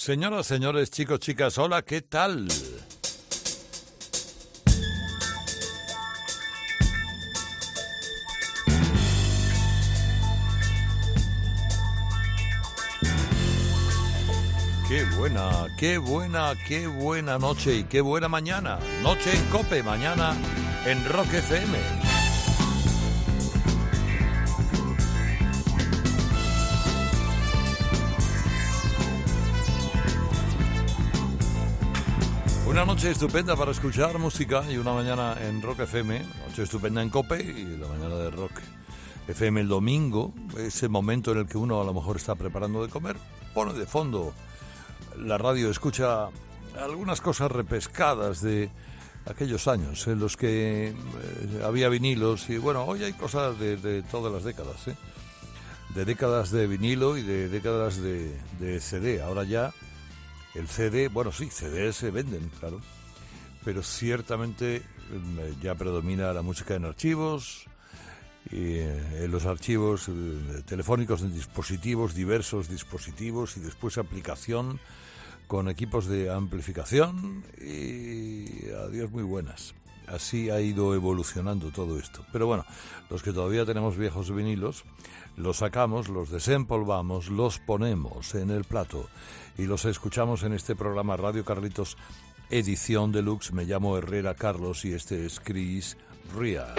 Señoras, señores, chicos, chicas, hola, ¿qué tal? Qué buena, qué buena, qué buena noche y qué buena mañana. Noche en Cope, mañana en Rock FM. Una noche estupenda para escuchar música y una mañana en Rock FM, noche estupenda en Cope y la mañana de Rock FM el domingo, ese momento en el que uno a lo mejor está preparando de comer, pone de fondo la radio, escucha algunas cosas repescadas de aquellos años en los que eh, había vinilos y bueno, hoy hay cosas de, de todas las décadas, ¿eh? de décadas de vinilo y de décadas de, de CD. Ahora ya el CD, bueno, sí, CD se venden, claro, pero ciertamente mm, ya predomina la música en archivos, y eh, en los archivos eh, telefónicos en dispositivos, diversos dispositivos y después aplicación con equipos de amplificación y adiós muy buenas. Así ha ido evolucionando todo esto. Pero bueno, los que todavía tenemos viejos vinilos, los sacamos, los desempolvamos, los ponemos en el plato y los escuchamos en este programa Radio Carlitos Edición Deluxe. Me llamo Herrera Carlos y este es Chris Ria.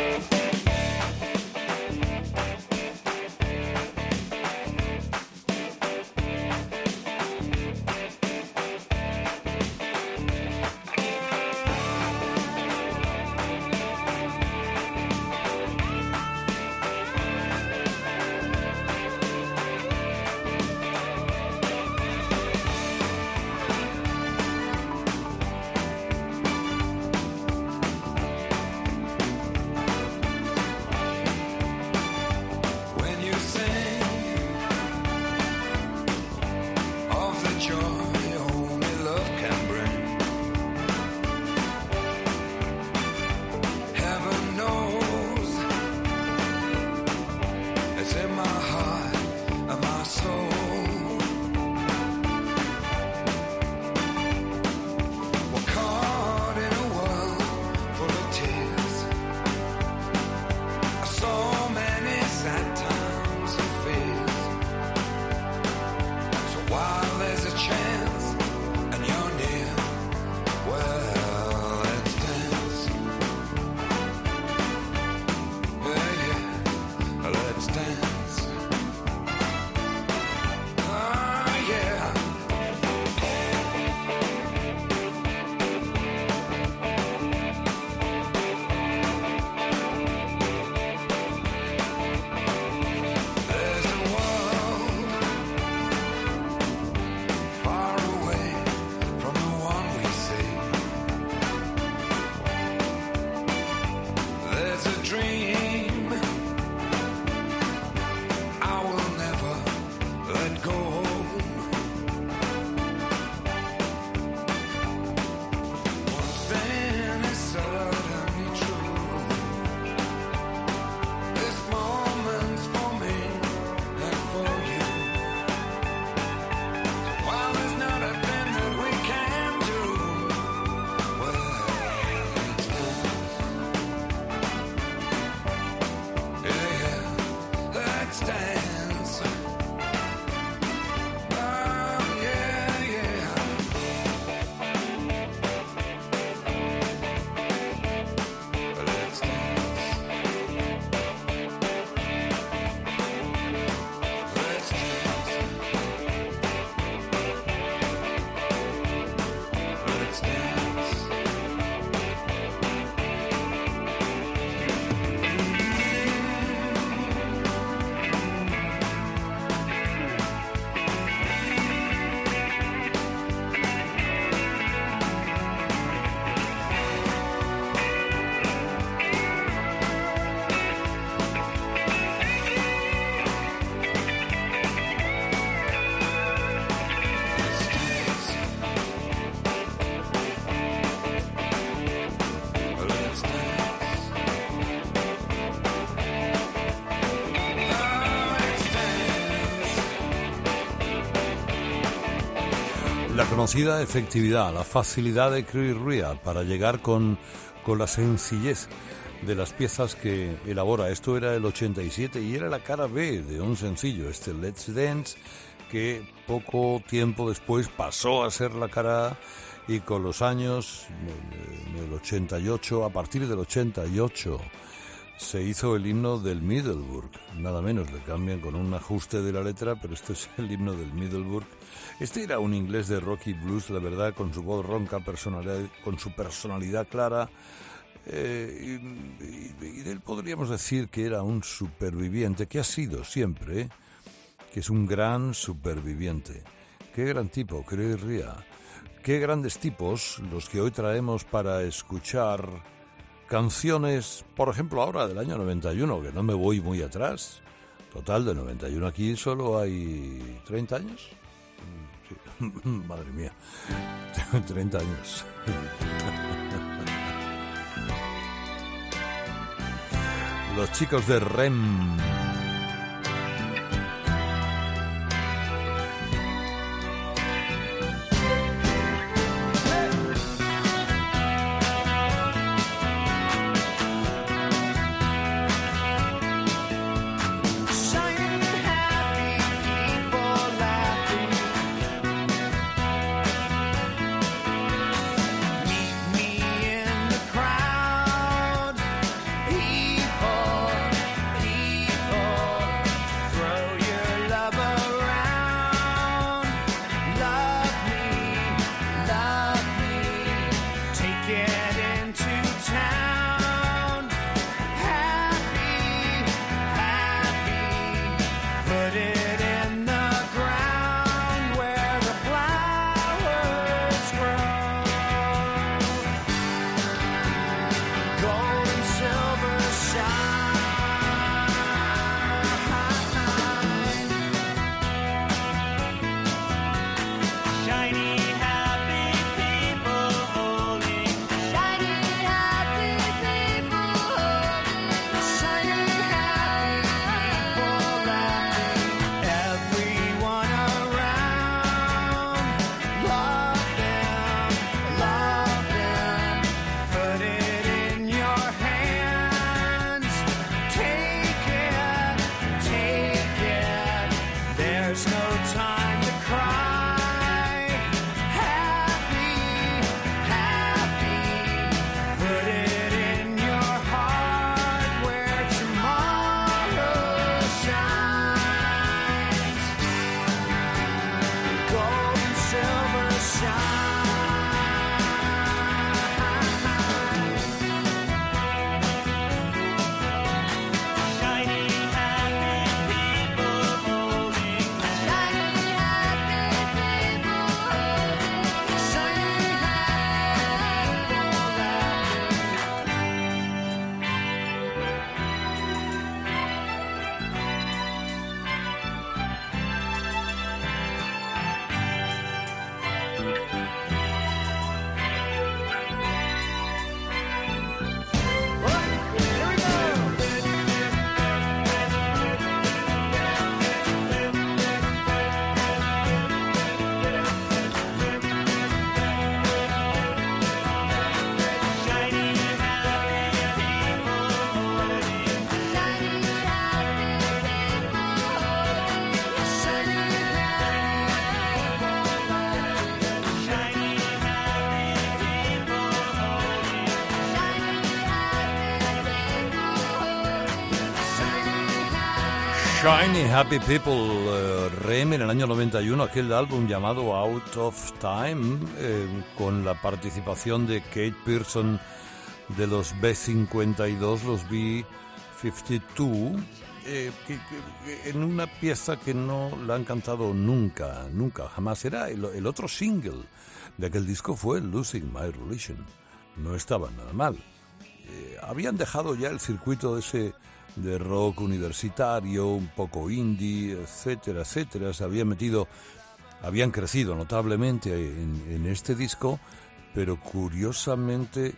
dream. La conocida efectividad, la facilidad de Chris Ria para llegar con, con la sencillez de las piezas que elabora. Esto era el 87 y era la cara B de un sencillo, este Let's Dance, que poco tiempo después pasó a ser la cara A y con los años, en el 88, a partir del 88, se hizo el himno del Middleburg, nada menos, le cambian con un ajuste de la letra, pero este es el himno del Middleburg. Este era un inglés de rocky blues, la verdad, con su voz ronca, personalidad, con su personalidad clara, eh, y, él podríamos decir que era un superviviente, que ha sido siempre, que es un gran superviviente. Qué gran tipo, creería. Qué grandes tipos los que hoy traemos para escuchar canciones, por ejemplo, ahora del año 91, que no me voy muy atrás. Total, de 91 aquí solo hay 30 años. Madre mía, 30 años. Los chicos de REM. Shiny Happy People, uh, Rem en el año 91, aquel álbum llamado Out of Time, eh, con la participación de Kate Pearson de los B52, los B52, eh, en una pieza que no la han cantado nunca, nunca, jamás. Era el, otro single de aquel disco fue Losing My Religion. No estaba nada mal. Eh, habían dejado ya el circuito de ese de rock universitario, un poco indie, etcétera, etcétera. Se habían metido, habían crecido notablemente en, este disco, pero curiosamente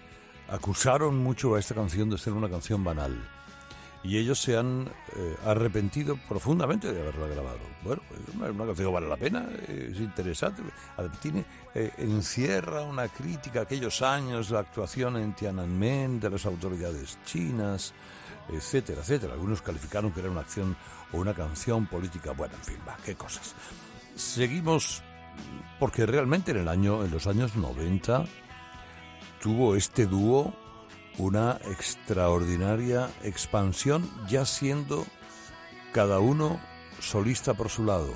acusaron mucho a esta canción de ser una canción banal. Y ellos se han eh, arrepentido profundamente de haberla grabado. Bueno, es una, canción que vale la pena, es interesante, tiene, eh, encierra una crítica aquellos años, la actuación en Tiananmen de las autoridades chinas, etcétera, etcétera. Algunos calificaron que era una acción o una canción política. Bueno, en fin, va, qué cosas. Seguimos porque realmente en el año, en los años 90 tuvo este dúo una extraordinaria expansión, ya siendo cada uno solista por su lado.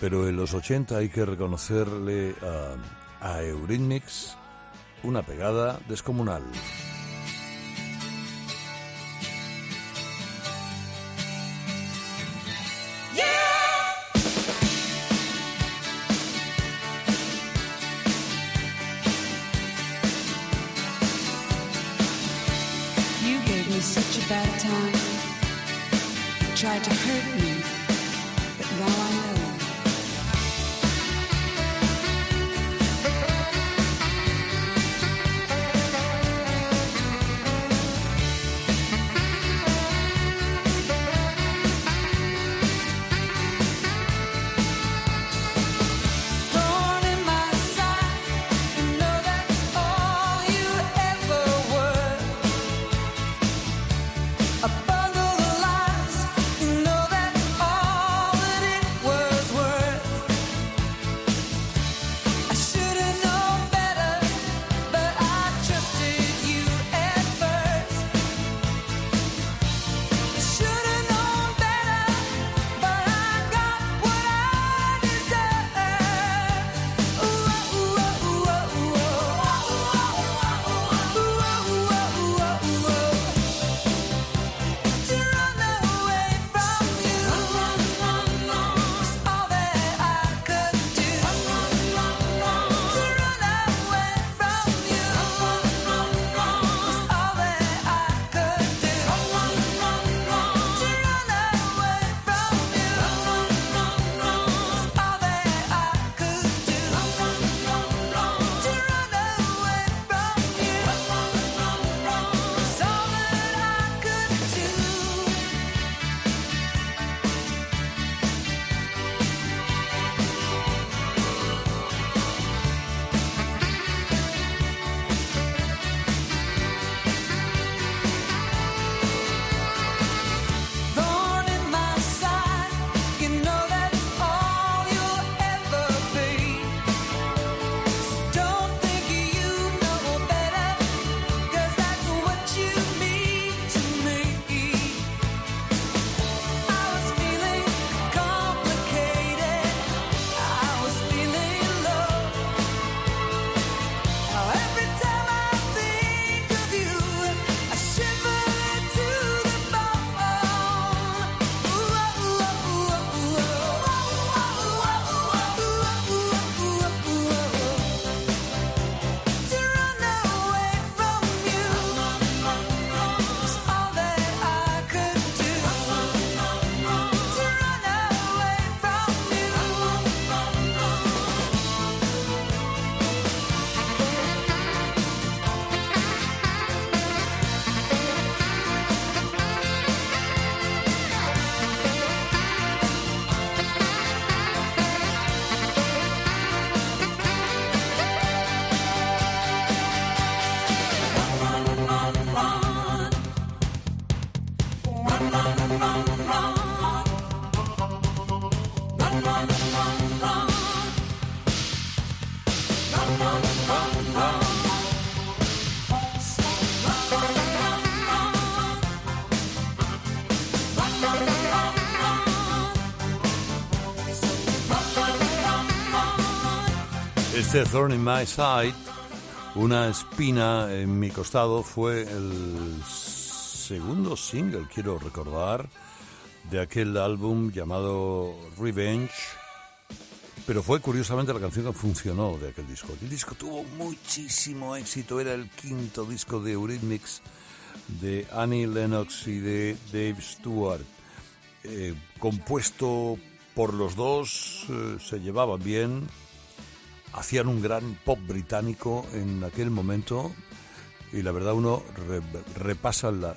Pero en los 80 hay que reconocerle a, a una pegada descomunal. Este Thorn in My Side, una espina en mi costado, fue el segundo single, quiero recordar, de aquel álbum llamado Revenge. Pero fue curiosamente la canción que funcionó de aquel disco. El disco tuvo muchísimo éxito, era el quinto disco de Eurythmics de Annie Lennox y de Dave Stewart. Eh, compuesto por los dos, eh, se llevaban bien, hacían un gran pop británico en aquel momento y la verdad uno repasa la,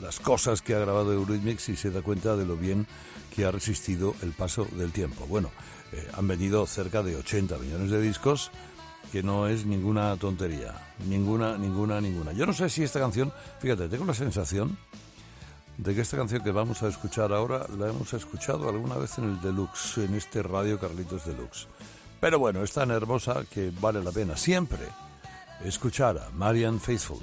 las cosas que ha grabado Eurythmics y se da cuenta de lo bien que ha resistido el paso del tiempo. Bueno, eh, han venido cerca de 80 millones de discos, que no es ninguna tontería, ninguna, ninguna, ninguna. Yo no sé si esta canción, fíjate, tengo la sensación de que esta canción que vamos a escuchar ahora la hemos escuchado alguna vez en el Deluxe, en este Radio Carlitos Deluxe. Pero bueno, es tan hermosa que vale la pena siempre escuchar a Marian Faithful.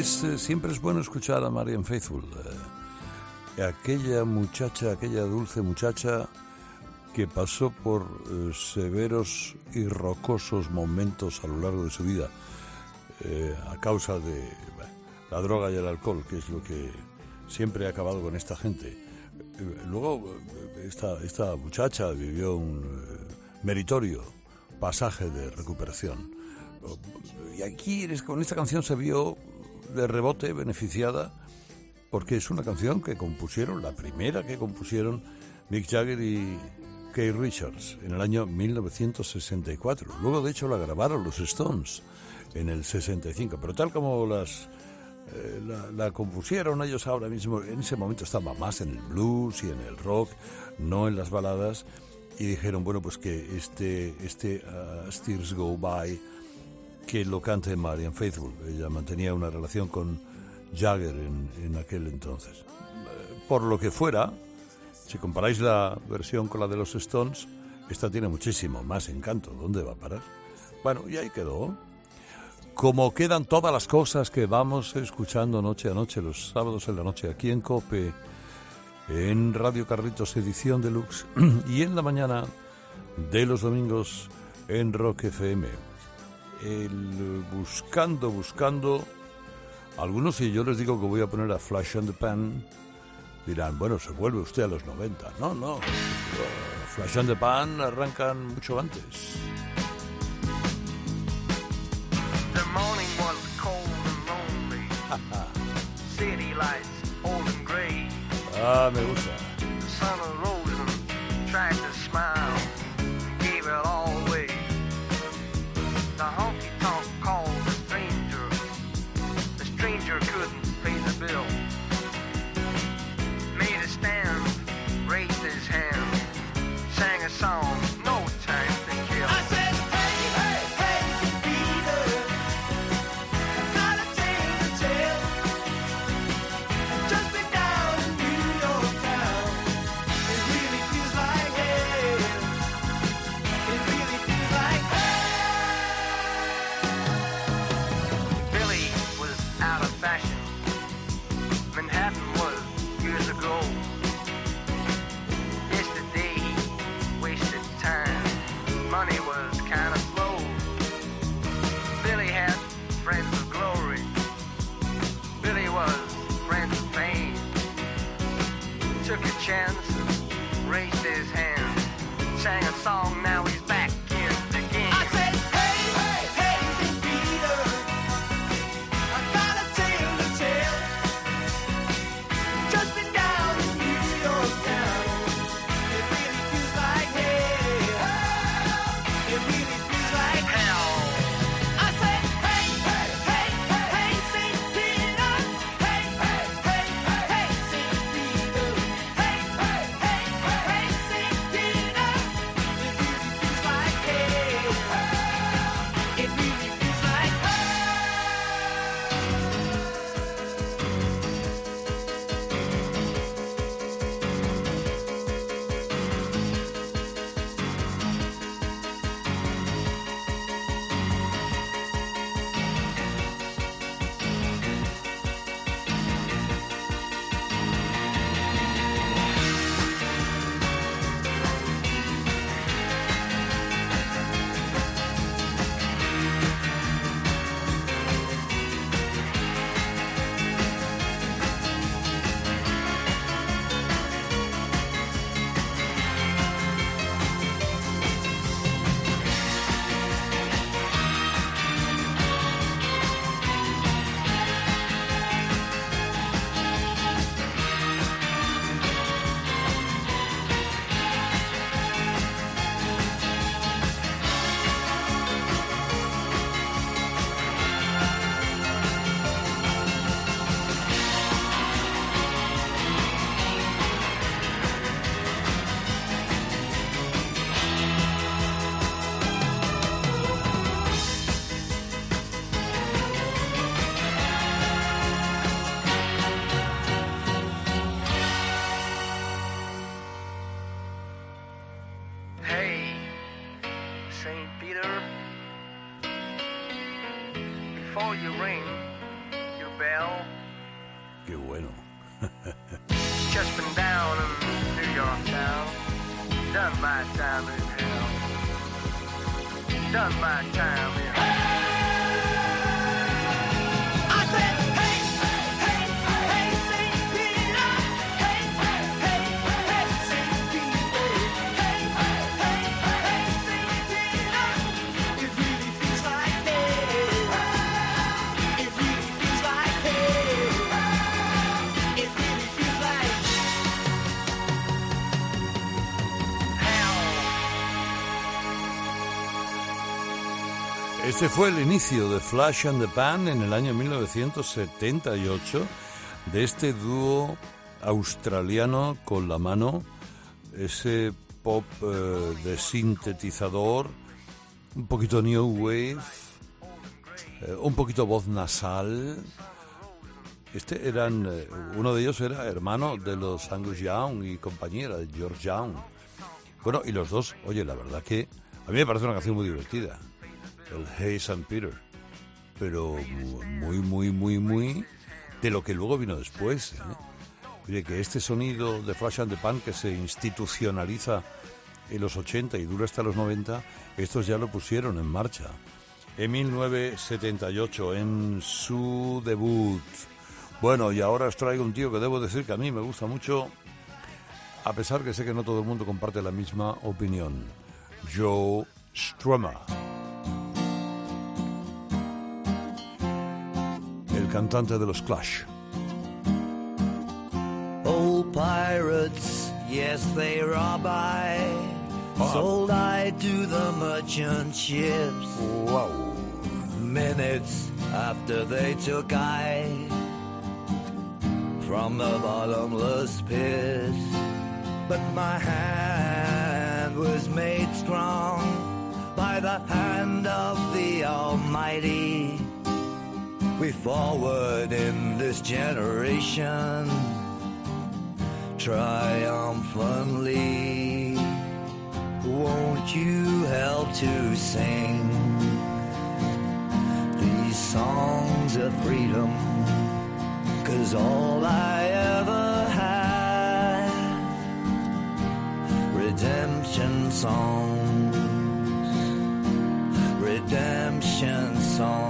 Es, eh, siempre es bueno escuchar a Marian Faithful, eh, aquella muchacha, aquella dulce muchacha que pasó por eh, severos y rocosos momentos a lo largo de su vida eh, a causa de bueno, la droga y el alcohol, que es lo que siempre ha acabado con esta gente. Luego, eh, esta, esta muchacha vivió un eh, meritorio pasaje de recuperación. Y aquí con esta canción se vio de rebote beneficiada porque es una canción que compusieron, la primera que compusieron Mick Jagger y Keith Richards en el año 1964. Luego, de hecho, la grabaron los Stones en el 65, pero tal como las eh, la, compusieron ellos ahora mismo, en ese momento estaba más en el blues y en el rock, no en las baladas, y dijeron, bueno, pues que este, este uh, Steers Go By, que lo cante Marian Faithful. Ella mantenía una relación con Jagger en, en aquel entonces. Eh, Por lo que fuera, si comparáis la versión con la de los Stones, esta tiene muchísimo más encanto. ¿Dónde va a parar? Bueno, y ahí quedó. Como quedan todas las cosas que vamos escuchando noche a noche, los sábados en la noche, aquí en Cope, en Radio Carlitos Edición Deluxe, y en la mañana de los domingos en Rock FM. El buscando, buscando. Algunos, si yo les digo que voy a poner a Flash on the Pan, dirán, bueno, se vuelve usted a los 90. No, no. Flash on the Pan arrancan mucho antes. The morning was cold and lonely. City lights old and gray. Ah, me gusta. Este fue el inicio de Flash and the Pan en el año 1978 de este dúo australiano con la mano, ese pop eh, de sintetizador, un poquito new wave, eh, un poquito voz nasal. Este eran, eh, uno de ellos era hermano de los Angus Young y compañera de George Young. Bueno, y los dos, oye, la verdad que a mí me parece una canción muy divertida el Hey St. Peter, pero muy, muy, muy, muy de lo que luego vino después. ¿eh? Que este sonido de Flash and the Pan que se institucionaliza en los 80 y dura hasta los 90, estos ya lo pusieron en marcha. En 1978, en su debut. Bueno, y ahora os traigo un tío que debo decir que a mí me gusta mucho, a pesar que sé que no todo el mundo comparte la misma opinión. Joe Strummer. Cantante de los Clash. Old pirates, yes, they rob I. Ah. Sold I to the merchant ships. Wow. Minutes after they took I from the bottomless pit. But my hand was made strong by the hand of the Almighty. We forward in this generation triumphantly. Won't you help to sing these songs of freedom? Cause all I ever had, redemption songs. redemption songs.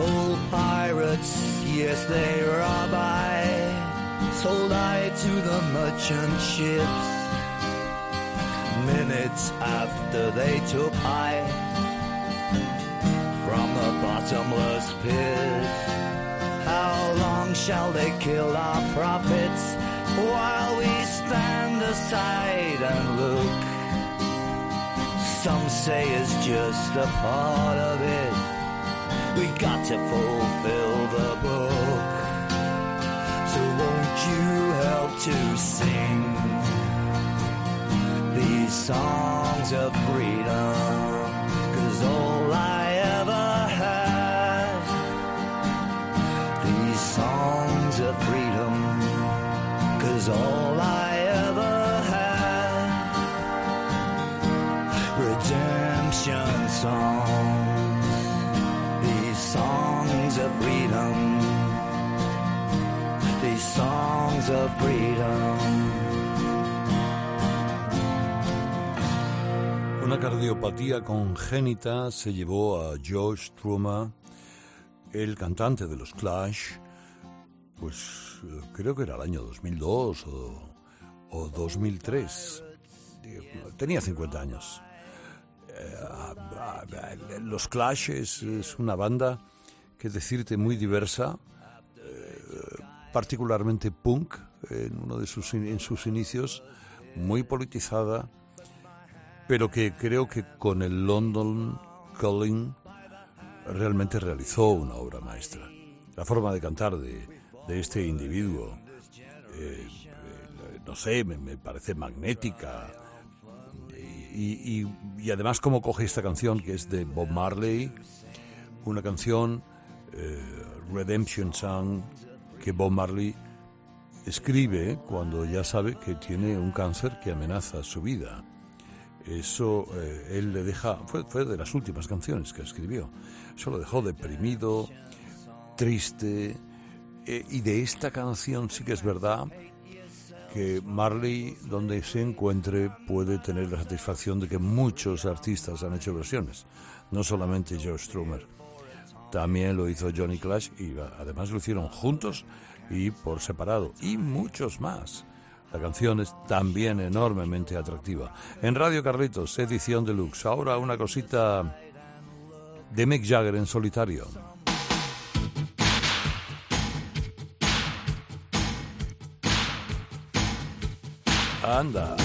Old pirates, yes, they rob I, sold I to the merchant ships. Minutes after they took I from the bottomless pit. How long shall they kill our prophets while we stand aside and look? Some say it's just a part of it. We got to fulfill the book. So won't you help to sing these songs of freedom? Cause all I ever had, these songs of freedom. Cause all freedom. Una cardiopatía congénita se llevó a Josh Strummer, el cantante de los Clash, pues eh, creo que era el año 2002 o, o 2003. Eh, Tenía 50 años. Eh, Los Clash es, es una banda que decirte muy diversa, particularmente punk en uno de sus en sus inicios, muy politizada, pero que creo que con el London Calling realmente realizó una obra maestra. La forma de cantar de, de este individuo, eh, eh, no sé, me, me parece magnética. Y, y- y además cómo coge esta canción que es de Bob Marley, una canción, eh, Redemption Song, que Bob Marley escribe cuando ya sabe que tiene un cáncer que amenaza su vida. Eso eh, él le deja, fue, fue de las últimas canciones que escribió. Eso lo dejó deprimido, triste. eh, y de esta canción sí que es verdad que Marley, donde se encuentre, puede tener la satisfacción de que muchos artistas han hecho versiones, no solamente Joe Strummer. También lo hizo Johnny Clash y además lo hicieron juntos y por separado y muchos más. La canción es también enormemente atractiva. En Radio Carlitos, edición deluxe. Ahora una cosita de Mick Jagger en solitario. Anda.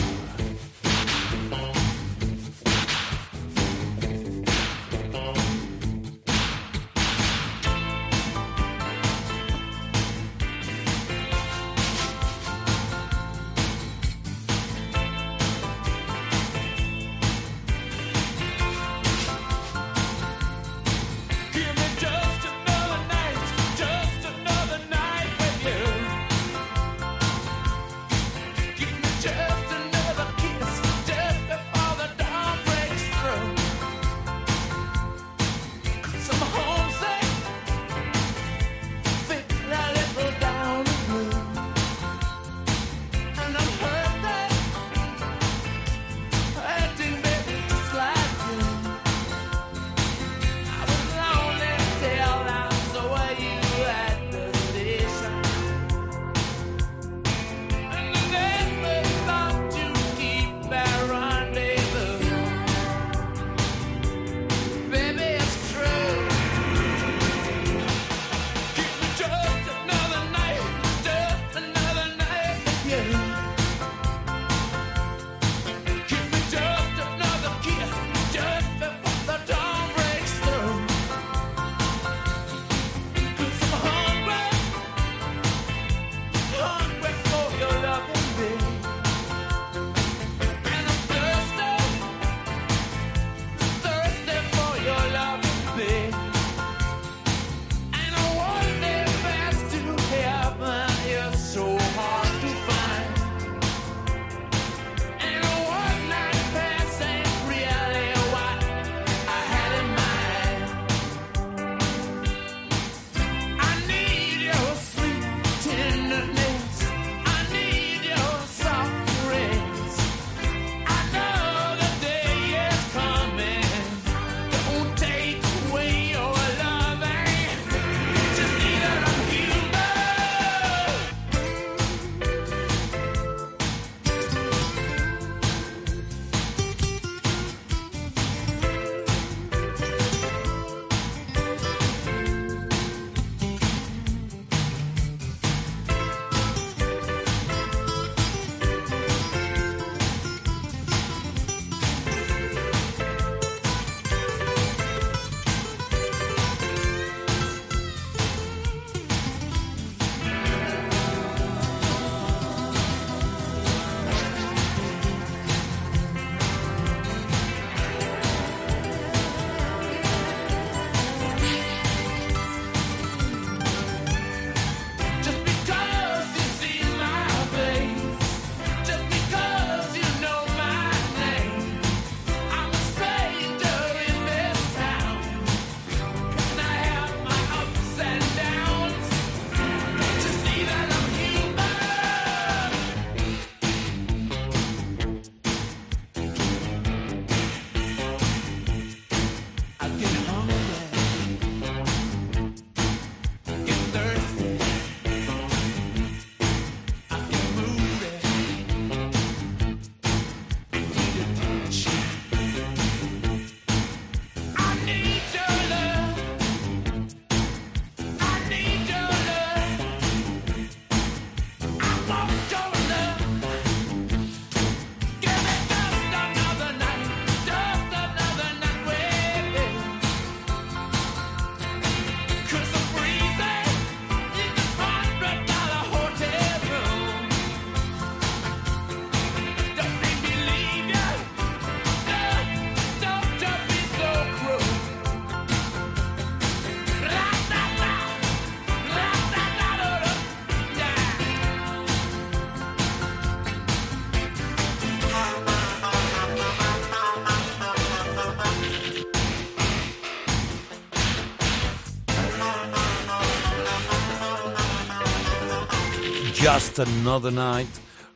Just Another Night.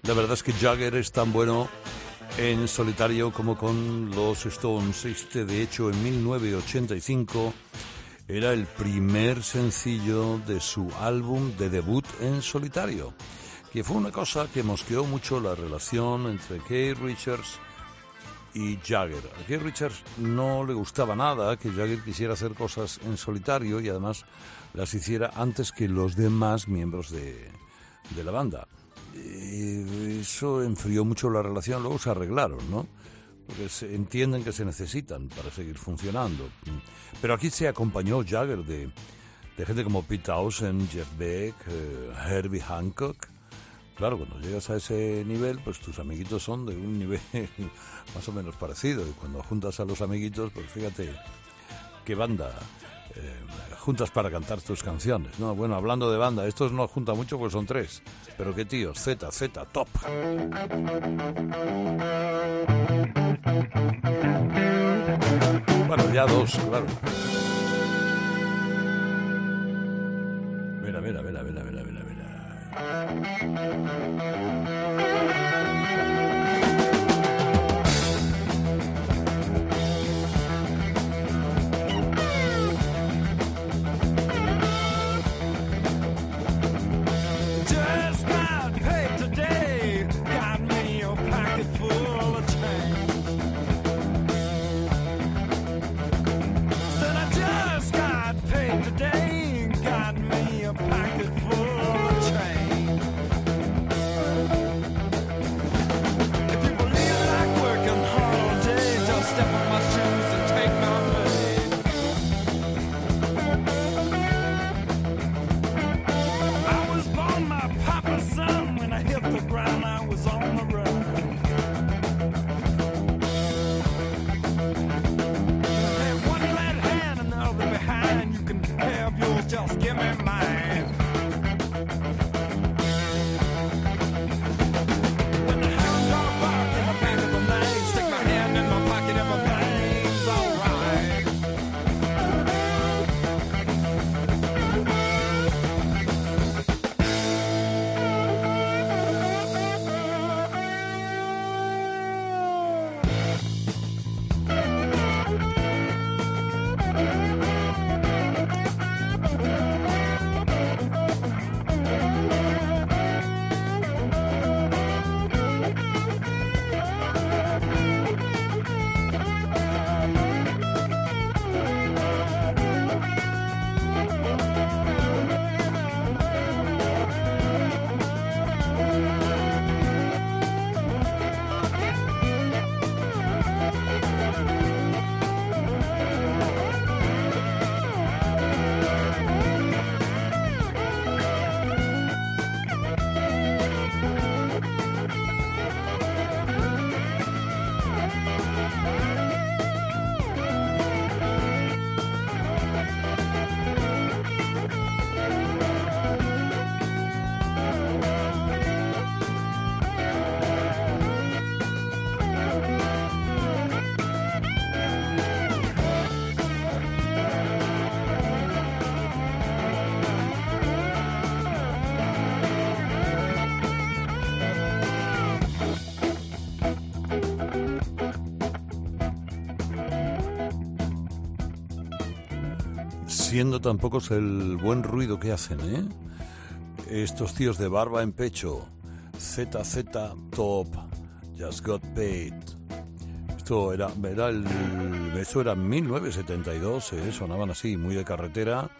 La verdad es que Jagger es tan bueno en solitario como con los Stones. Este, de hecho, en 1985 era el primer sencillo de su álbum de debut en solitario, que fue una cosa que mosqueó mucho la relación entre Keith Richards y Jagger. A Keith Richards no le gustaba nada que Jagger quisiera hacer cosas en solitario y además las hiciera antes que los demás miembros de, de la banda. Y eso enfrió mucho la relación, luego se arreglaron, ¿no? Porque se entienden que se necesitan para seguir funcionando. Pero aquí se acompañó Jagger de, de gente como Pete Townsend, Jeff Beck, eh, Herbie Hancock. Claro, cuando llegas a ese nivel, pues tus amiguitos son de un nivel más o menos parecido. Y cuando juntas a los amiguitos, pues fíjate qué banda eh, juntas para cantar tus canciones. No, bueno, hablando de banda, estos no juntan mucho porque son tres. Pero qué tíos, Z, Z, top. Bueno, ya dos, claro. Mira, mira, mira, mira, mira, mira, mira. Siendo tan pocos el buen ruido que hacen, ¿eh? Estos tíos de barba en pecho, ZZ Top, Just Got Paid. Esto era, era el, esto era 1972, ¿eh? sonaban así, muy de carretera,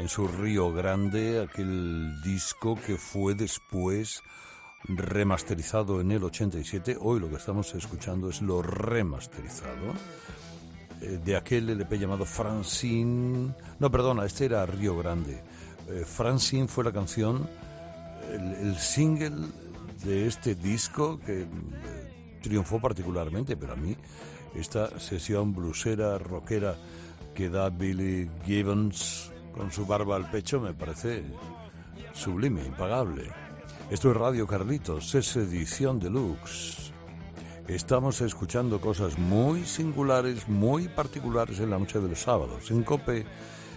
en su Río Grande, aquel disco que fue después remasterizado en el 87. Hoy lo que estamos escuchando es lo remasterizado de aquel LP llamado Francine. No, perdona, este era Río Grande. Eh, Francine fue la canción, el, el single de este disco que eh, triunfó particularmente, pero a mí esta sesión blusera, rockera que da Billy Gibbons con su barba al pecho me parece sublime, impagable. Esto es Radio Carlitos, es edición deluxe. Estamos escuchando cosas muy singulares, muy particulares en la noche de los sábados, en Cope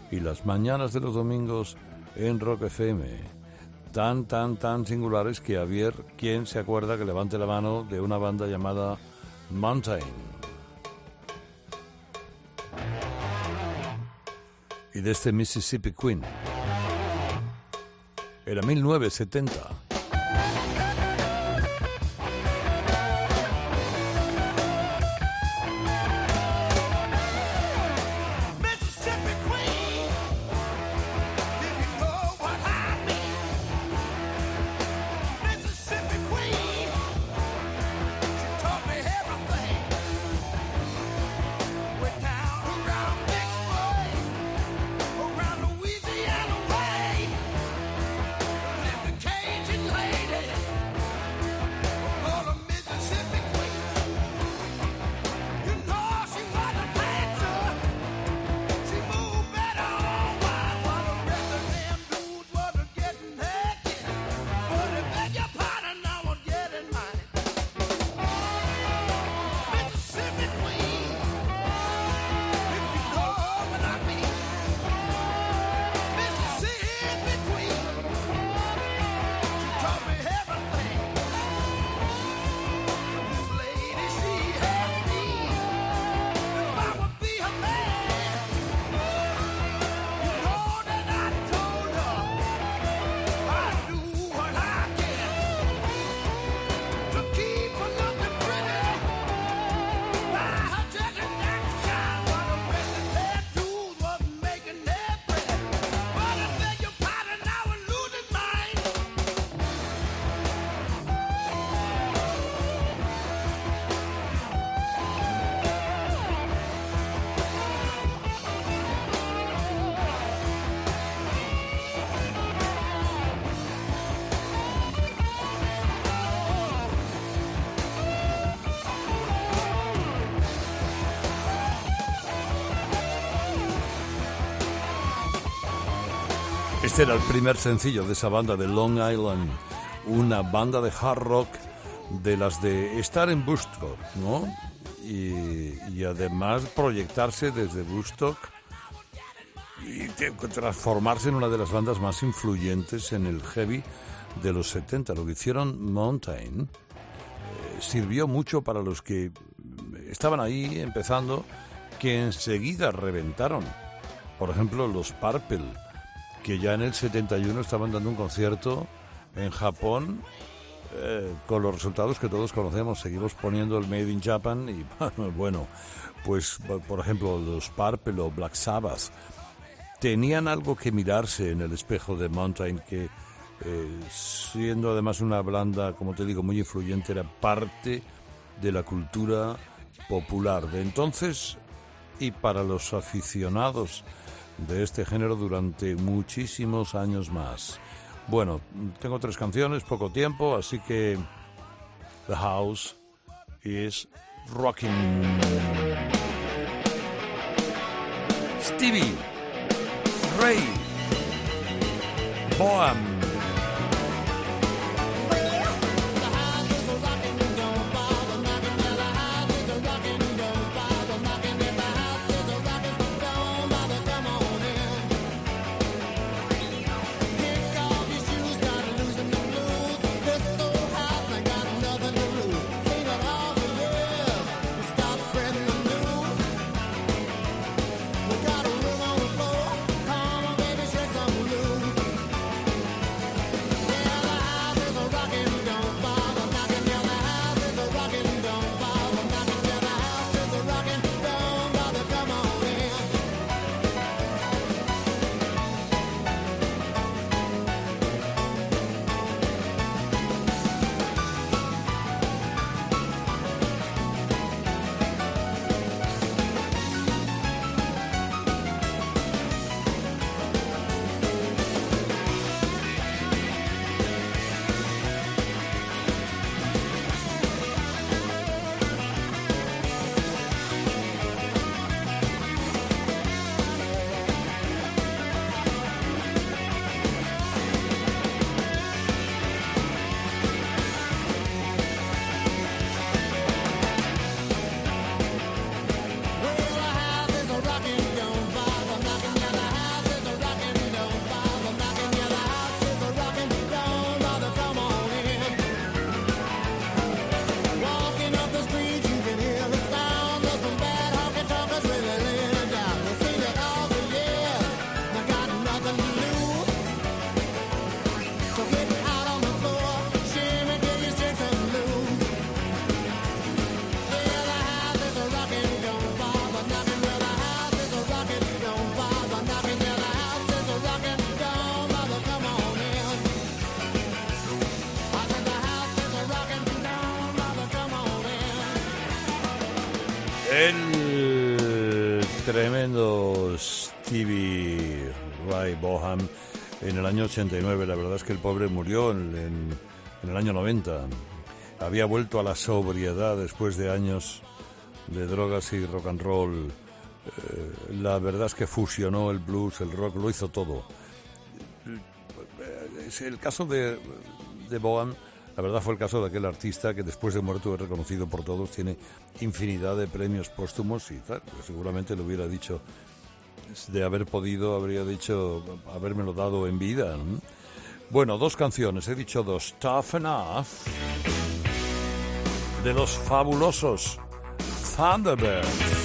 y las mañanas de los domingos en Rock FM. tan, tan, tan singulares que a ver quién se acuerda que levante la mano de una banda llamada Mountain. Y de este Mississippi Queen. Era 1970. Este era el primer sencillo de esa banda de Long Island, una banda de hard rock de las de estar en Woodstock, ¿no? Y, además proyectarse desde Woodstock y transformarse en una de las bandas más influyentes en el heavy de los 70. Lo que hicieron Mountain eh, sirvió mucho para los que estaban ahí empezando, que enseguida reventaron. Por ejemplo, los Purple, que ya en el 71 estaban dando un concierto en Japón eh, con los resultados que todos conocemos. Seguimos poniendo el Made in Japan y bueno, pues por ejemplo los Purple o Black Sabbath tenían algo que mirarse en el espejo de Mountain que eh, siendo además una blanda, como te digo, muy influyente, era parte de la cultura popular de entonces y para los aficionados de este género durante muchísimos años más. Bueno, tengo tres canciones, poco tiempo, así que The House is Rocking. Stevie, Ray, Boam. 89. La verdad es que el pobre murió en, el año 90. Había vuelto a la sobriedad después de años de drogas y rock and roll. Eh, la verdad es que fusionó el blues, el rock, lo hizo todo. Eh, el caso de, de Boham, la verdad fue el caso de aquel artista que después de muerto es reconocido por todos, tiene infinidad de premios póstumos y tal. seguramente lo hubiera dicho de haber podido, habría dicho habérmelo dado en vida. ¿no? Bueno, dos canciones, he dicho dos. Tough Enough, de los fabulosos Thunderbirds.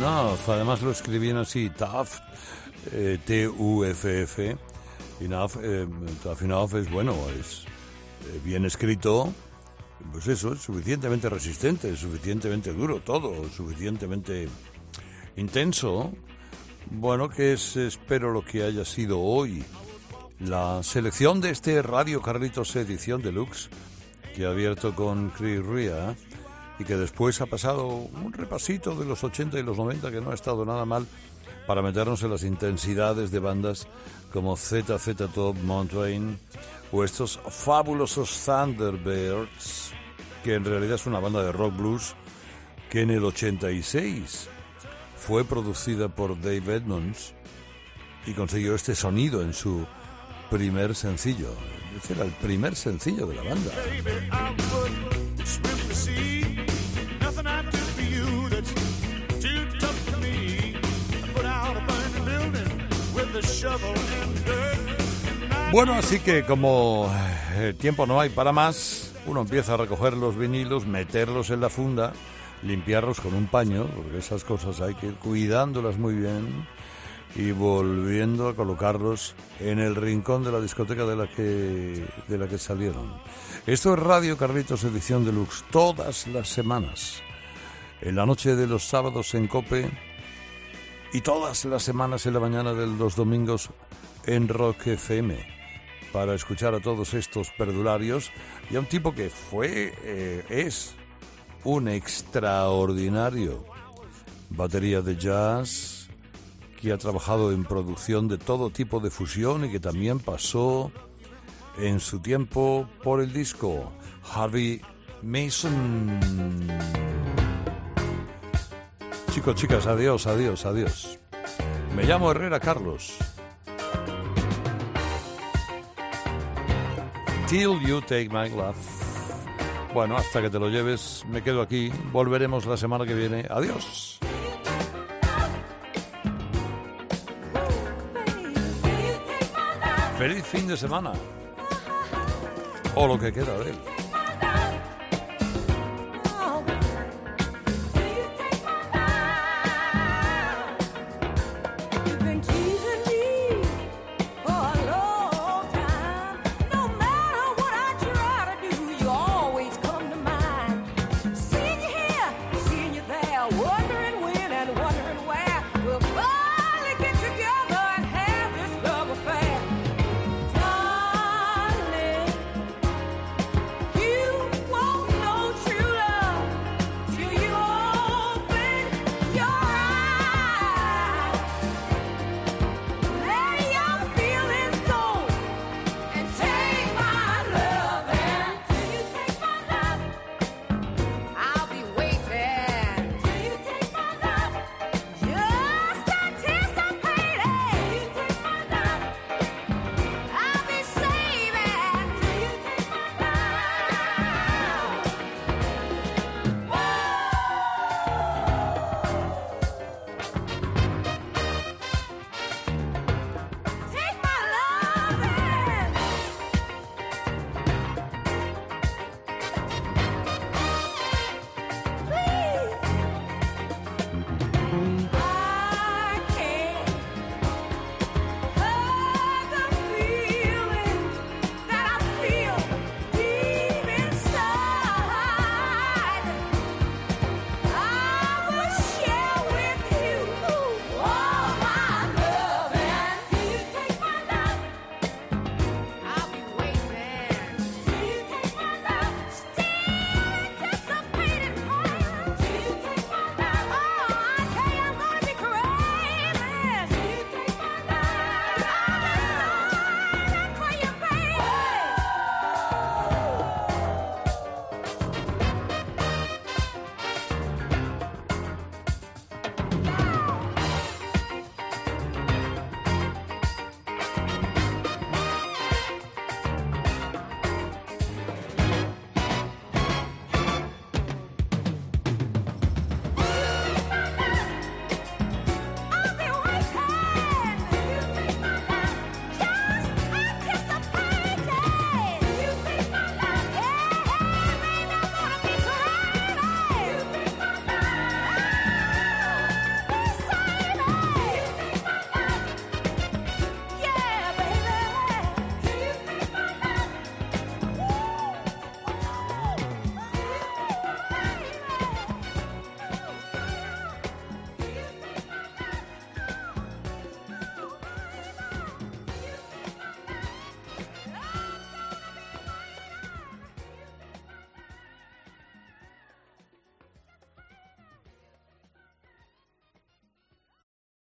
Enough. Además lo escribían así, eh, T-U-F-F. Enough, eh, tough enough es bueno, es eh, bien escrito. Pues eso, es suficientemente resistente, suficientemente duro, todo, suficientemente intenso. Bueno, que es, espero, lo que haya sido hoy. La selección de este Radio Carlitos edición deluxe que ha abierto con Chris Ria y que después ha pasado un repasito de los 80 y los 90 que no ha estado nada mal para meternos en las intensidades de bandas como ZZ Top, Mountain o estos fabulosos Thunderbirds que en realidad es una banda de rock blues que en el 86 fue producida por Dave Edmonds y consiguió este sonido en su primer sencillo. Ese era el primer sencillo de la banda. Bueno, así que como eh, tiempo no hay para más, uno empieza a recoger los vinilos, meterlos en la funda, limpiarlos con un paño, porque esas cosas hay que ir cuidándolas muy bien y volviendo a colocarlos en el rincón de la discoteca de la que de la que salieron. Esto es Radio Carlitos edición deluxe todas las semanas. En la noche de los sábados en Cope y todas las semanas en la mañana de los domingos en Rock FM para escuchar a todos estos perdularios y a un tipo que fue, eh, es un extraordinario batería de jazz que ha trabajado en producción de todo tipo de fusión y que también pasó en su tiempo por el disco Harvey Mason. Chicos, chicas, adiós, adiós, adiós. Me llamo Herrera Carlos. Till you take my love. Bueno, hasta que te lo lleves, me quedo aquí. Volveremos la semana que viene. Adiós. Feliz fin de semana. O lo que queda de él.